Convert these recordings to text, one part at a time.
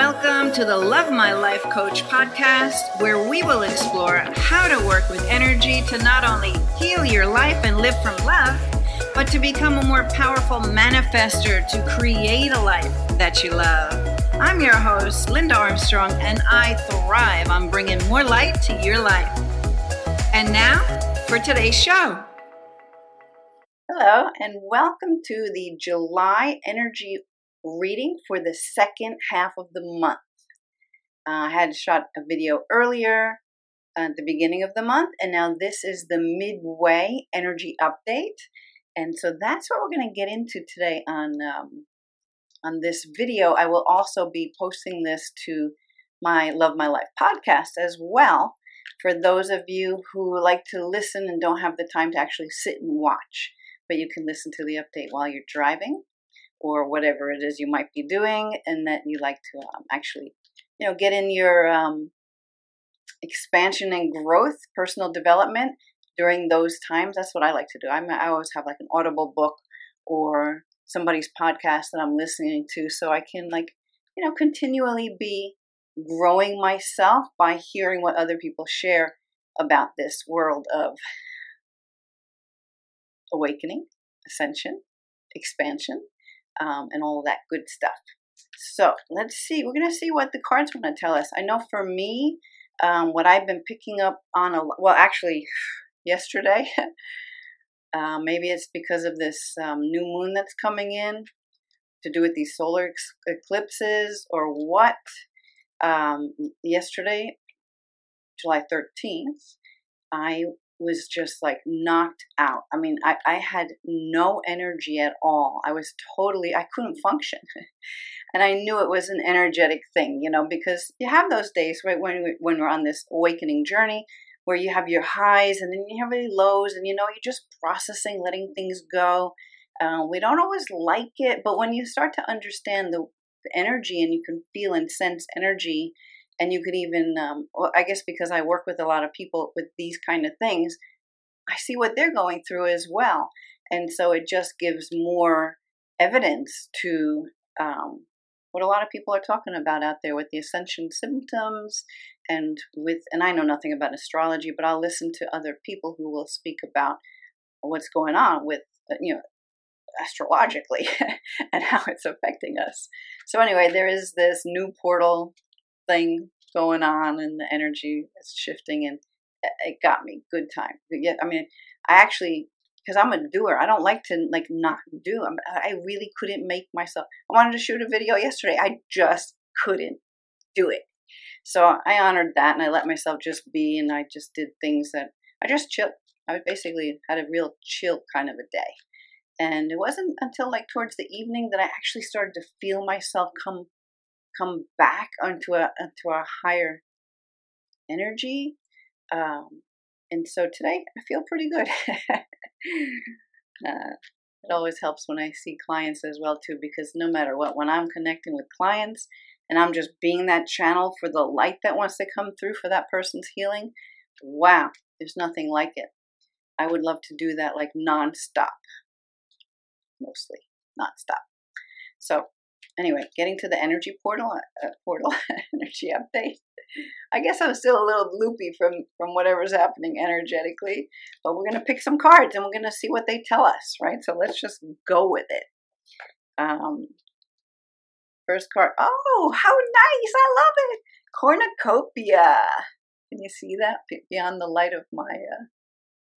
Welcome to the Love My Life Coach podcast, where we will explore how to work with energy to not only heal your life and live from love, but to become a more powerful manifester to create a life that you love. I'm your host, Linda Armstrong, and I thrive on bringing more light to your life. And now for today's show. Hello, and welcome to the July energy reading for the second half of the month. Uh, I had shot a video earlier at the beginning of the month, and now this is the midway energy update. And so that's what we're going to get into today on um, on this video. I will also be posting this to my Love My Life podcast as well for those of you who like to listen and don't have the time to actually sit and watch. But you can listen to the update while you're driving or whatever it is you might be doing, and that you like to um, actually, you know, get in your um, expansion and growth, personal development during those times. That's what I like to do. I'm, I always have like an audible book or somebody's podcast that I'm listening to, so I can like, you know, continually be growing myself by hearing what other people share about this world of awakening, ascension, expansion, um, and all that good stuff. So let's see. We're going to see what the cards want to tell us. I know for me, um, what I've been picking up on a well, actually, yesterday. uh, maybe it's because of this um, new moon that's coming in to do with these solar ex- eclipses or what. Um, yesterday, July 13th, I was just like knocked out. I mean, I, I had no energy at all. I was totally, I couldn't function. and I knew it was an energetic thing, you know, because you have those days, right, when, we, when we're on this awakening journey where you have your highs and then you have any lows and, you know, you're just processing, letting things go. Uh, we don't always like it, but when you start to understand the, the energy and you can feel and sense energy and you could even um, well i guess because i work with a lot of people with these kind of things i see what they're going through as well and so it just gives more evidence to um, what a lot of people are talking about out there with the ascension symptoms and with and i know nothing about astrology but i'll listen to other people who will speak about what's going on with uh, you know astrologically and how it's affecting us. So anyway there is this new portal thing going on and the energy is shifting and it got me good time. Yeah, I mean, I actually because I'm a doer. I don't like to like not do. I'm, I really couldn't make myself. I wanted to shoot a video yesterday. I just couldn't do it. So I honored that and I let myself just be and I just did things that I just chilled. I basically had a real chill kind of a day. And it wasn't until like towards the evening that I actually started to feel myself come come back onto a onto a higher energy. Um, and so today I feel pretty good. uh, it always helps when I see clients as well too, because no matter what, when I'm connecting with clients and I'm just being that channel for the light that wants to come through for that person's healing, wow, there's nothing like it. I would love to do that like nonstop, mostly nonstop. So anyway, getting to the energy portal, uh, portal energy update. I guess I'm still a little loopy from from whatever's happening energetically, but we're gonna pick some cards and we're gonna see what they tell us, right? So let's just go with it. Um, first card. Oh, how nice! I love it. Cornucopia. Can you see that beyond the light of my?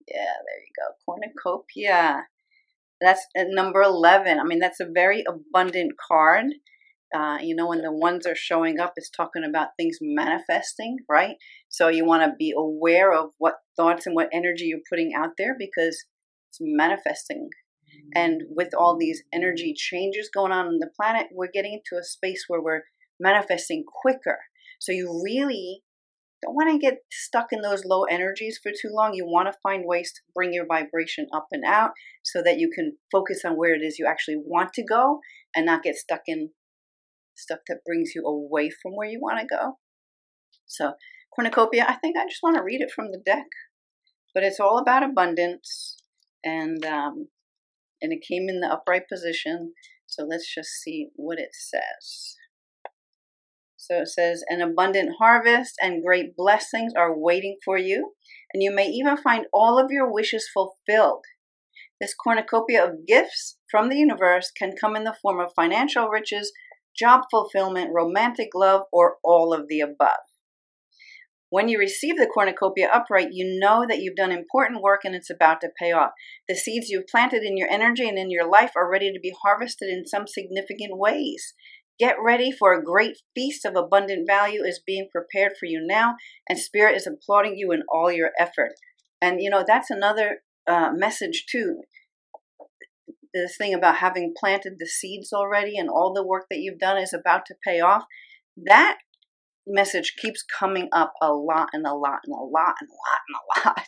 Yeah, there you go. Cornucopia. That's at number 11. I mean, that's a very abundant card. Uh, you know, when the ones are showing up, it's talking about things manifesting, right? So you want to be aware of what thoughts and what energy you're putting out there because it's manifesting. And with all these energy changes going on in the planet, we're getting into a space where we're manifesting quicker. So you really don't want to get stuck in those low energies for too long. You want to find ways to bring your vibration up and out so that you can focus on where it is you actually want to go and not get stuck in stuff that brings you away from where you want to go. So, cornucopia, I think I just want to read it from the deck. But it's all about abundance and um, and it came in the upright position. So let's just see what it says. So it says, an abundant harvest and great blessings are waiting for you, and you may even find all of your wishes fulfilled. This cornucopia of gifts from the universe can come in the form of financial riches, job fulfillment, romantic love, or all of the above. When you receive the cornucopia upright, you know that you've done important work and it's about to pay off. The seeds you've planted in your energy and in your life are ready to be harvested in some significant ways. Get ready for a great feast of abundant value is being prepared for you now, and Spirit is applauding you in all your effort. And you know, that's another uh, message too. This thing about having planted the seeds already and all the work that you've done is about to pay off. That message keeps coming up a lot and a lot and a lot and a lot and a lot.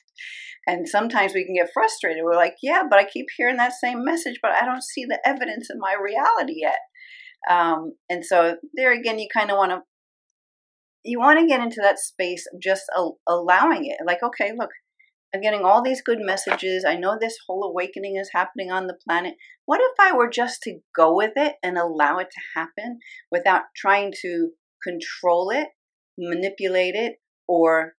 And sometimes we can get frustrated. We're like, yeah, but I keep hearing that same message, but I don't see the evidence in my reality yet. Um, and so there again, you kind of want to you want to get into that space of just allowing it. Like, okay, look, I'm getting all these good messages. I know this whole awakening is happening on the planet. What if I were just to go with it and allow it to happen without trying to control it, manipulate it, or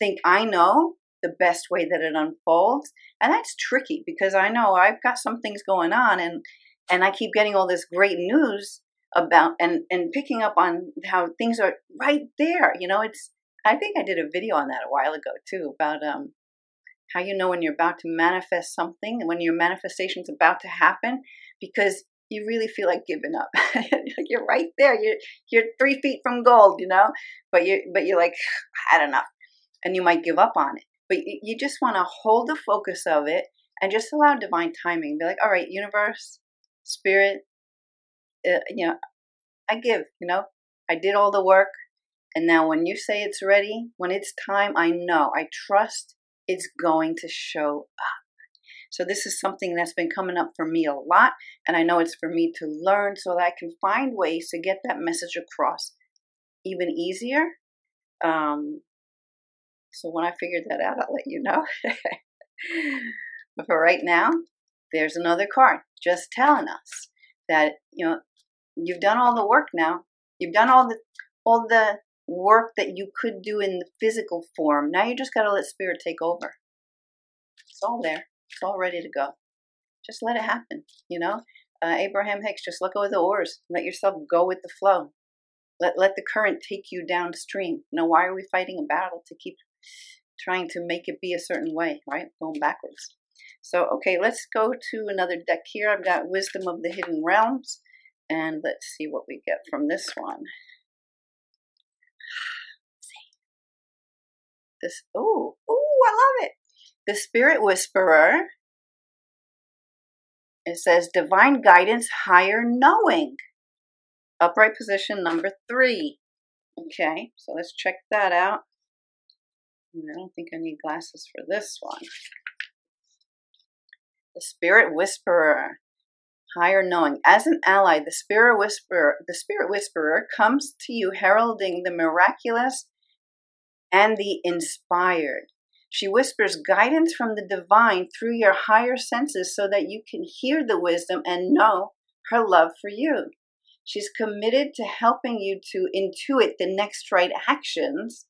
think I know the best way that it unfolds? And that's tricky because I know I've got some things going on and and I keep getting all this great news about and and picking up on how things are right there. You know, it's I think I did a video on that a while ago too about um how you know when you're about to manifest something and when your manifestation's about to happen because you really feel like giving up. you're right there. You're you're three feet from gold, you know, but you but you're like I don't know, and you might give up on it. But you, you just want to hold the focus of it and just allow divine timing. Be like, all right, universe, spirit, uh, you know, I give. You know, I did all the work, and now when you say it's ready, when it's time, I know, I trust it's going to show up. So this is something that's been coming up for me a lot, and I know it's for me to learn so that I can find ways to get that message across even easier. Um, so when I figured that out, I'll let you know. but for right now, there's another card just telling us that you know you've done all the work now. You've done all the all the work that you could do in the physical form. Now you just got to let spirit take over. It's all there. It's all ready to go. Just let it happen, you know? Uh, Abraham Hicks, just let go of the oars. Let yourself go with the flow. Let, let the current take you downstream. Know, why are we fighting a battle to keep trying to make it be a certain way, right? Going backwards. So, okay, let's go to another deck here. I've got Wisdom of the Hidden Realms. And let's see what we get from this one. This, oh, oh, I love it. The Spirit Whisperer. It says divine guidance, higher knowing. Upright position number three. Okay, so let's check that out. I don't think I need glasses for this one. The Spirit Whisperer, higher knowing. As an ally, the Spirit Whisperer, the Spirit Whisperer comes to you heralding the miraculous and the inspired. She whispers guidance from the divine through your higher senses so that you can hear the wisdom and know her love for you. She's committed to helping you to intuit the next right actions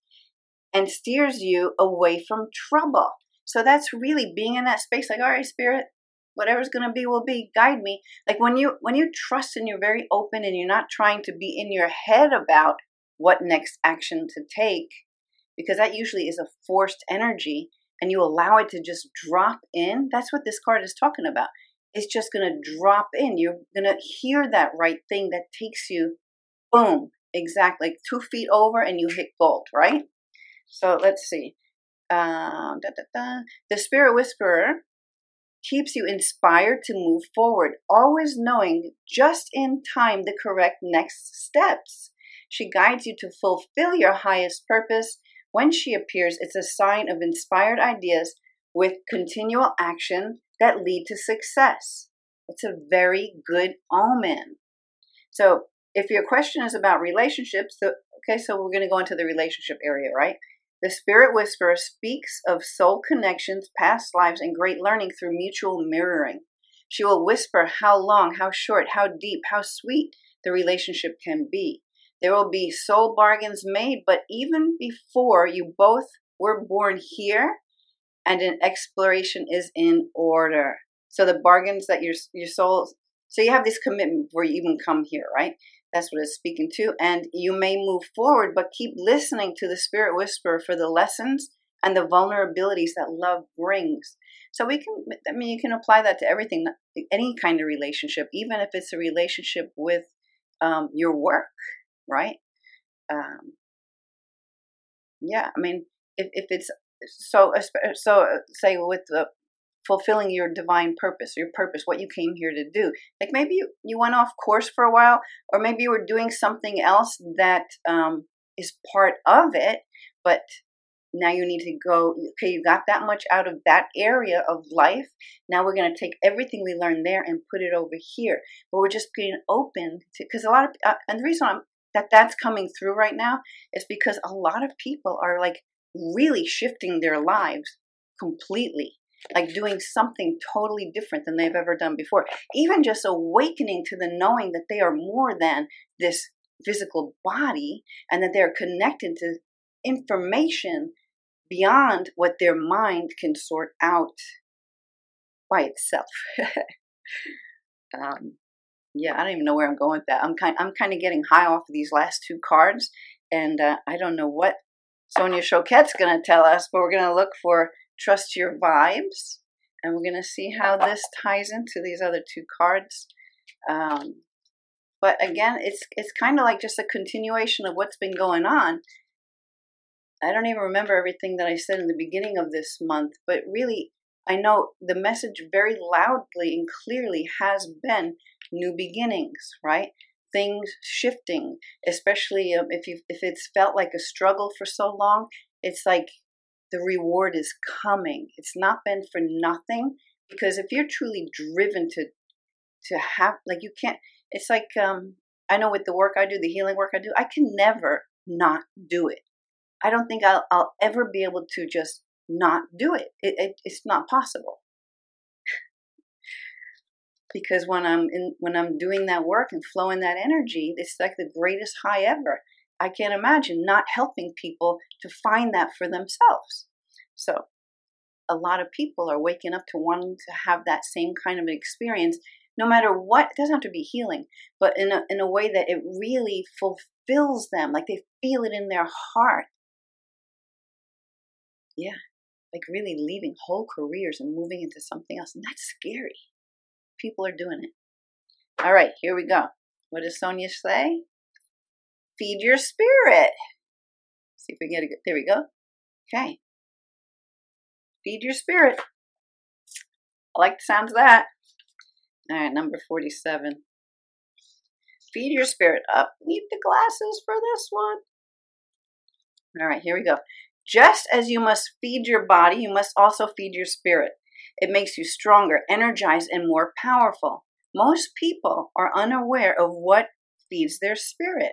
and steers you away from trouble. So that's really being in that space like, all right, spirit, whatever's going to be will be guide me like when you when you trust and you're very open and you're not trying to be in your head about what next action to take because that usually is a forced energy and you allow it to just drop in, that's what this card is talking about. It's just going to drop in. You're going to hear that right thing that takes you, boom, exactly, like two feet over and you hit gold, right? So let's see. Um, da, da, da. The Spirit Whisperer keeps you inspired to move forward, always knowing just in time the correct next steps. She guides you to fulfill your highest purpose when she appears, it's a sign of inspired ideas with continual action that lead to success. It's a very good omen. So, if your question is about relationships, so, okay, so we're going to go into the relationship area, right? The Spirit Whisperer speaks of soul connections, past lives, and great learning through mutual mirroring. She will whisper how long, how short, how deep, how sweet the relationship can be. There will be soul bargains made, but even before you both were born here, and an exploration is in order. So the bargains that your your soul, so you have this commitment before you even come here, right? That's what it's speaking to, and you may move forward, but keep listening to the spirit whisper for the lessons and the vulnerabilities that love brings. So we can, I mean, you can apply that to everything, any kind of relationship, even if it's a relationship with um, your work, right? Um, yeah, I mean, if, if it's so, so say with the fulfilling your divine purpose, your purpose, what you came here to do. Like maybe you, you went off course for a while, or maybe you were doing something else that um, is part of it, but now you need to go okay you got that much out of that area of life. Now we're going to take everything we learned there and put it over here. But we're just being open to because a lot of uh, and the reason I'm, that that's coming through right now is because a lot of people are like really shifting their lives completely like doing something totally different than they've ever done before even just awakening to the knowing that they are more than this physical body and that they're connected to information beyond what their mind can sort out by itself. um, yeah, I don't even know where I'm going with that. I'm kind, I'm kind of getting high off of these last two cards, and uh, I don't know what Sonia Choquette's going to tell us, but we're going to look for trust your vibes, and we're going to see how this ties into these other two cards. Um, but again, it's it's kind of like just a continuation of what's been going on. I don't even remember everything that I said in the beginning of this month, but really, I know the message very loudly and clearly has been new beginnings, right? Things shifting, especially um, if you if it's felt like a struggle for so long. It's like the reward is coming. It's not been for nothing because if you're truly driven to to have like you can't. It's like um, I know with the work I do, the healing work I do, I can never not do it. I don't think I'll, I'll ever be able to just not do it. it, it it's not possible. because when I'm in, when I'm doing that work and flowing that energy, it's like the greatest high ever. I can't imagine not helping people to find that for themselves. So, a lot of people are waking up to wanting to have that same kind of experience, no matter what. It doesn't have to be healing, but in a, in a way that it really fulfills them, like they feel it in their heart yeah, like really leaving whole careers and moving into something else. And that's scary. People are doing it. All right, here we go. What does Sonia say? Feed your spirit. See if we get a good. There we go. Okay. Feed your spirit. I like the sound of that. All right, number 47. Feed your spirit up. Need the glasses for this one. All right, here we go. Just as you must feed your body, you must also feed your spirit. It makes you stronger, energized, and more powerful. Most people are unaware of what feeds their spirit.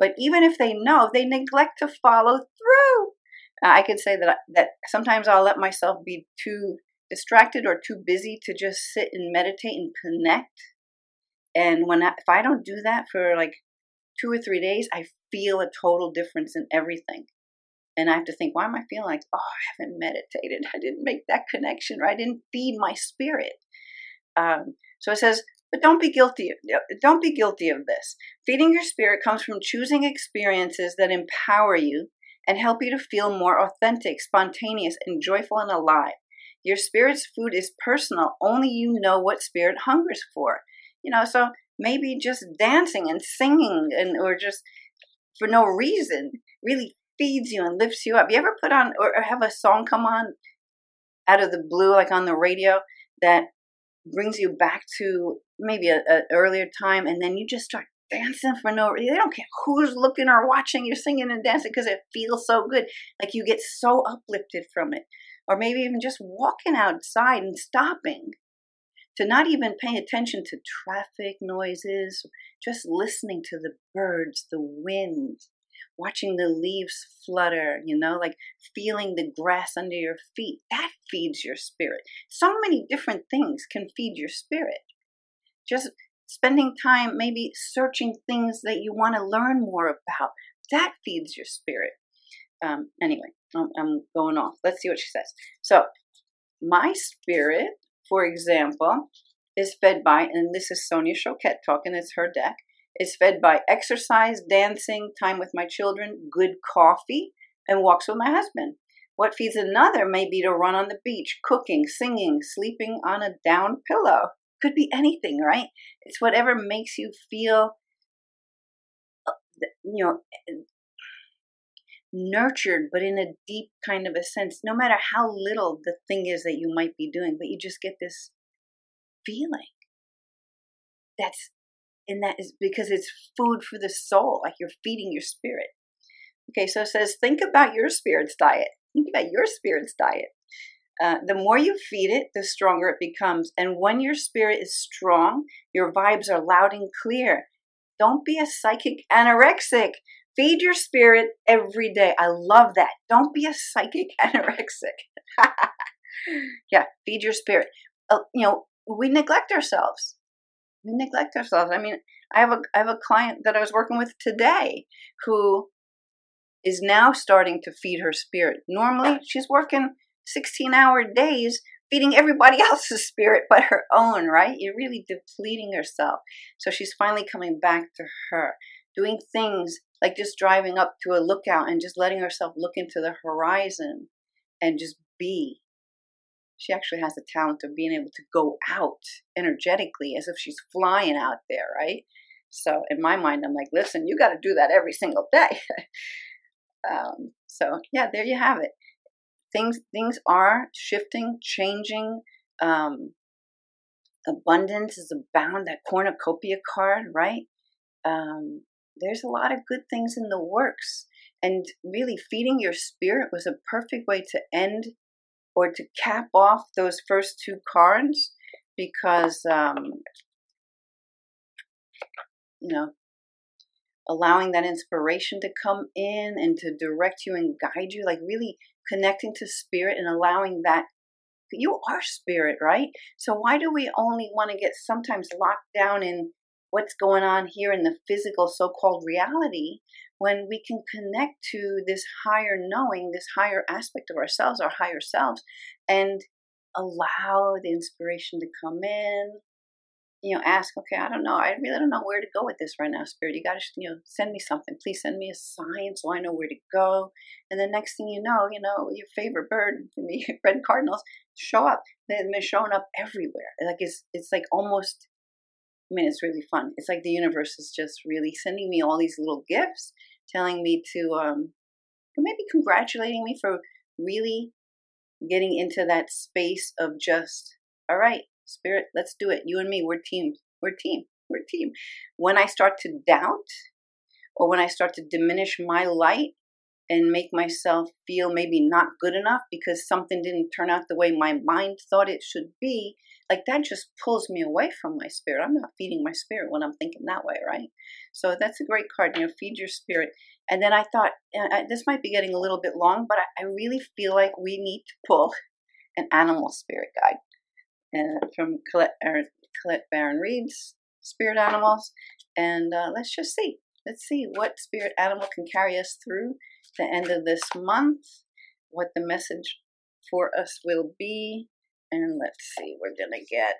But even if they know, they neglect to follow through. I could say that that sometimes I'll let myself be too distracted or too busy to just sit and meditate and connect. And when I, if I don't do that for like two or three days, I feel a total difference in everything. And I have to think, why am I feeling like, oh, I haven't meditated. I didn't make that connection, or I didn't feed my spirit. Um, so it says, but don't be guilty. Don't be guilty of this. Feeding your spirit comes from choosing experiences that empower you and help you to feel more authentic, spontaneous, and joyful and alive. Your spirit's food is personal. Only you know what spirit hungers for. You know, so maybe just dancing and singing and or just for no reason really feeds you and lifts you up. You ever put on or have a song come on out of the blue, like on the radio, that brings you back to maybe an earlier time, and then you just start dancing for no reason. They don't care who's looking or watching. You're singing and dancing because it feels so good. Like you get so uplifted from it. Or maybe even just walking outside and stopping to not even pay attention to traffic noises, just listening to the birds, the wind, watching the leaves flutter, you know, like feeling the grass under your feet. That feeds your spirit. So many different things can feed your spirit. Just spending time maybe searching things that you want to learn more about. That feeds your spirit. Um, anyway, I'm, I'm going off. Let's see what she says. So, my spirit, for example, is fed by, and this is Sonia Choquette talking, it's her deck, is fed by exercise, dancing, time with my children, good coffee, and walks with my husband. What feeds another may be to run on the beach, cooking, singing, sleeping on a down pillow. Could be anything, right? It's whatever makes you feel, uh, you know, nurtured, but in a deep kind of a sense, no matter how little the thing is that you might be doing, but you just get this feeling. That's, and that is because it's food for the soul, like you're feeding your spirit. Okay, so it says, think about your spirit's diet. Think about your spirit's diet. Uh, the more you feed it, the stronger it becomes. And when your spirit is strong, your vibes are loud and clear. Don't be a psychic anorexic. Feed your spirit every day. I love that. Don't be a psychic anorexic. yeah, feed your spirit. Uh, you know, we neglect ourselves. We neglect ourselves. I mean, I have a I have a client that I was working with today who is now starting to feed her spirit. Normally, she's working 16 hour days feeding everybody else's spirit but her own, right? You're really depleting yourself. So she's finally coming back to her, doing things like just driving up to a lookout and just letting herself look into the horizon and just be. She actually has the talent of being able to go out energetically as if she's flying out there, right? So in my mind, I'm like, listen, you got to do that every single day. um, so yeah, there you have it. Things things are shifting, changing. Um, abundance is abound. That cornucopia card, right? Um, there's a lot of good things in the works. And really, feeding your spirit was a perfect way to end or to cap off those first two cards because, um, you know, allowing that inspiration to come in and to direct you and guide you, like really connecting to spirit and allowing that. You are spirit, right? So, why do we only want to get sometimes locked down in what's going on here in the physical so called reality when we can connect to this higher knowing, this higher aspect of ourselves, our higher selves, and allow the inspiration to come in. You know, ask, okay, I don't know. I really don't know where to go with this right now, Spirit. You got to, you know, send me something. Please send me a sign so I know where to go. And the next thing you know, you know, your favorite bird for me, red cardinals, show up. They've been showing up everywhere. Like it's, it's like almost I mean, it's really fun. It's like the universe is just really sending me all these little gifts, telling me to, um, maybe congratulating me for really getting into that space of just, all right, spirit, let's do it. You and me, we're team. We're team. We're team. When I start to doubt, or when I start to diminish my light and make myself feel maybe not good enough because something didn't turn out the way my mind thought it should be, like that just pulls me away from my spirit. I'm not feeding my spirit when I'm thinking that way, right? So that's a great card, you know, feed your spirit. And then I thought, uh, this might be getting a little bit long, but I, I really feel like we need to pull an animal spirit guide uh, from Colette, er, Colette Baron Reid's Spirit Animals. And uh, let's just see. Let's see what spirit animal can carry us through the end of this month, what the message for us will be. And let's see, we're going to get,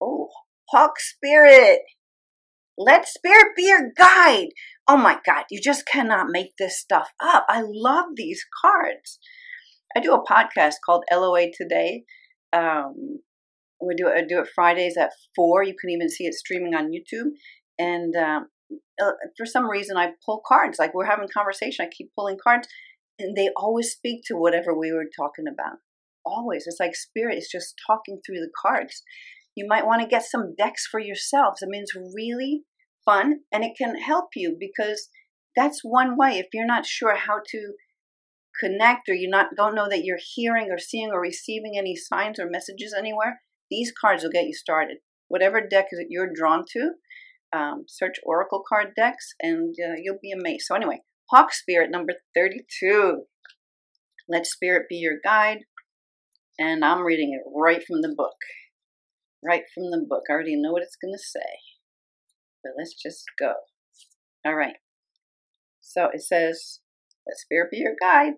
oh, Hawk Spirit. Let Spirit be your guide. Oh my God, you just cannot make this stuff up. I love these cards. I do a podcast called LOA Today. Um, we do it, do it Fridays at 4. You can even see it streaming on YouTube. And um, uh, for some reason, I pull cards. Like we're having conversation, I keep pulling cards. And they always speak to whatever we were talking about always. It's like spirit is just talking through the cards. You might want to get some decks for yourselves. I mean, it's really fun and it can help you because that's one way. If you're not sure how to connect or you not don't know that you're hearing or seeing or receiving any signs or messages anywhere, these cards will get you started. Whatever deck that you're drawn to, um, search Oracle card decks and uh, you'll be amazed. So anyway, Hawk Spirit number 32. Let spirit be your guide and I'm reading it right from the book. Right from the book. I already know what it's going to say. But let's just go. All right. So it says, let spirit be your guide.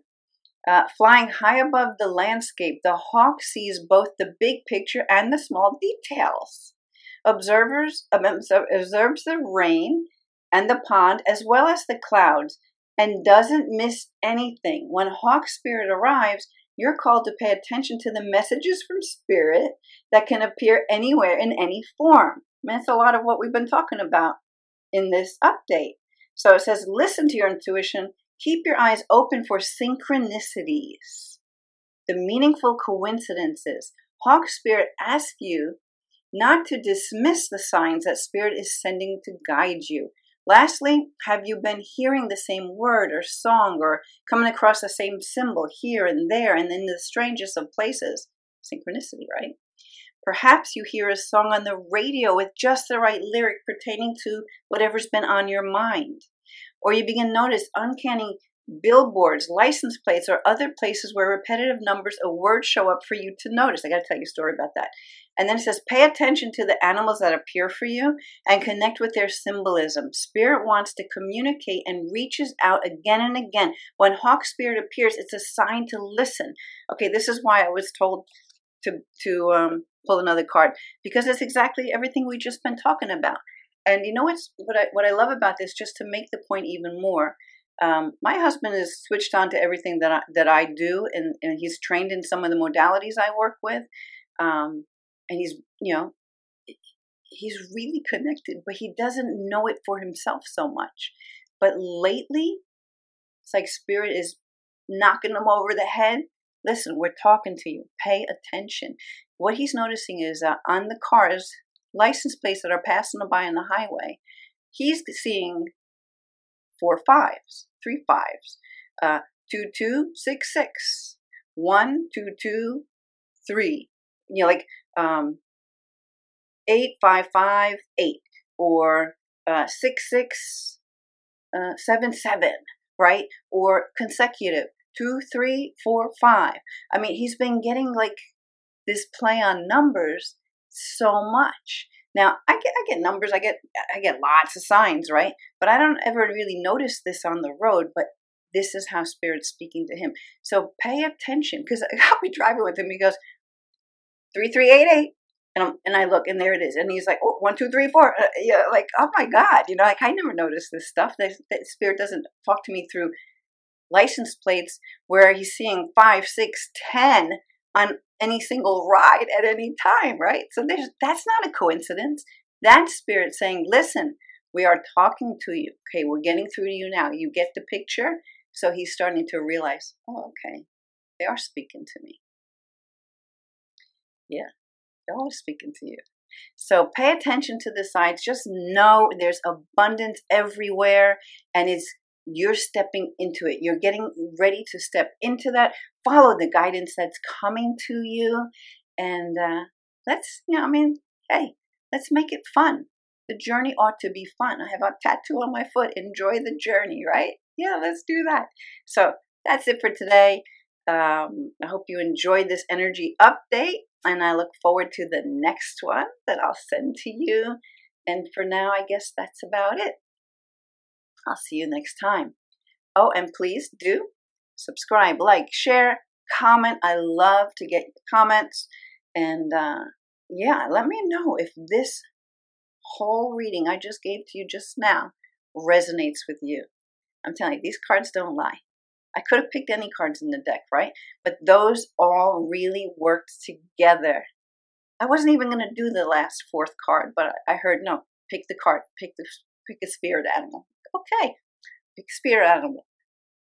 Uh, flying high above the landscape, the hawk sees both the big picture and the small details. Observers observes the rain and the pond as well as the clouds and doesn't miss anything. When hawk spirit arrives, you're called to pay attention to the messages from spirit that can appear anywhere in any form. that's a lot of what we've been talking about in this update. So it says, listen to your intuition Keep your eyes open for synchronicities, the meaningful coincidences. Hawk Spirit asks you not to dismiss the signs that Spirit is sending to guide you. Lastly, have you been hearing the same word or song or coming across the same symbol here and there and in the strangest of places? Synchronicity, right? Perhaps you hear a song on the radio with just the right lyric pertaining to whatever's been on your mind. Or you begin to notice uncanny billboards, license plates, or other places where repetitive numbers of words show up for you to notice. I got to tell you a story about that. And then it says, pay attention to the animals that appear for you and connect with their symbolism. Spirit wants to communicate and reaches out again and again. When Hawk Spirit appears, it's a sign to listen. Okay, this is why I was told to to um, pull another card because it's exactly everything we just been talking about. And you know what's what I what I love about this, just to make the point even more. Um, my husband is switched on to everything that I, that I do, and, and he's trained in some of the modalities I work with, um, and he's you know he's really connected, but he doesn't know it for himself so much. But lately, it's like spirit is knocking him over the head. Listen, we're talking to you. Pay attention. What he's noticing is that on the cars license plates that are passing by on the highway, he's seeing four fives, three fives, uh, two two six six, one two two three. You know, like um, eight five five eight or uh, six six uh, seven seven, right? Or consecutive two three four five. I mean, he's been getting like this play on numbers so much. Now I get I get numbers, I get I get lots of signs, right? But I don't ever really notice this on the road, but this is how spirit's speaking to him. So pay attention because I'll be driving with him. He goes, 3388. And, I'm, and I look and there it is. And he's like, oh, one, two, three, four. Uh, yeah, like, oh my God. You know, like I never noticed this stuff. That, that spirit doesn't talk to me through license plates where he's seeing five, six, ten on any single ride at any time, right? So that's not a coincidence. That spirit saying, listen, we are talking to you. Okay, we're getting through to you now. You get the picture? So he's starting to realize, oh, okay, they are speaking to me. Yeah, they're always speaking to you. So pay attention to the signs. Just know there's abundance everywhere and it's you're stepping into it. You're getting ready to step into that. Follow the guidance that's coming to you. And uh, let's, you know, I mean, hey, let's make it fun. The journey ought to be fun. I have a tattoo on my foot. Enjoy the journey, right? Yeah, let's do that. So that's it for today. Um, I hope you enjoyed this energy update, and I look forward to the next one that I'll send to you. And for now, I guess that's about it. I'll see you next time. Oh, and please do subscribe, like, share, comment. I love to get comments. And uh, yeah, let me know if this whole reading I just gave to you just now resonates with you. I'm telling you, these cards don't lie. I could have picked any cards in the deck, right? But those all really worked together. I wasn't even going to do the last fourth card, but I heard no, pick the card, pick the pick a spirit animal okay, big spirit animal.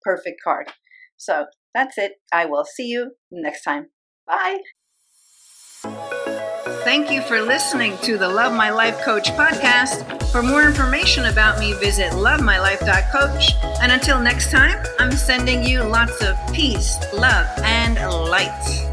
Perfect card. So that's it. I will see you next time. Bye. Thank you for listening to the Love My Life Coach podcast. For more information about me, visit lovemylife.coach. And until next time, I'm sending you lots of peace, love, and light.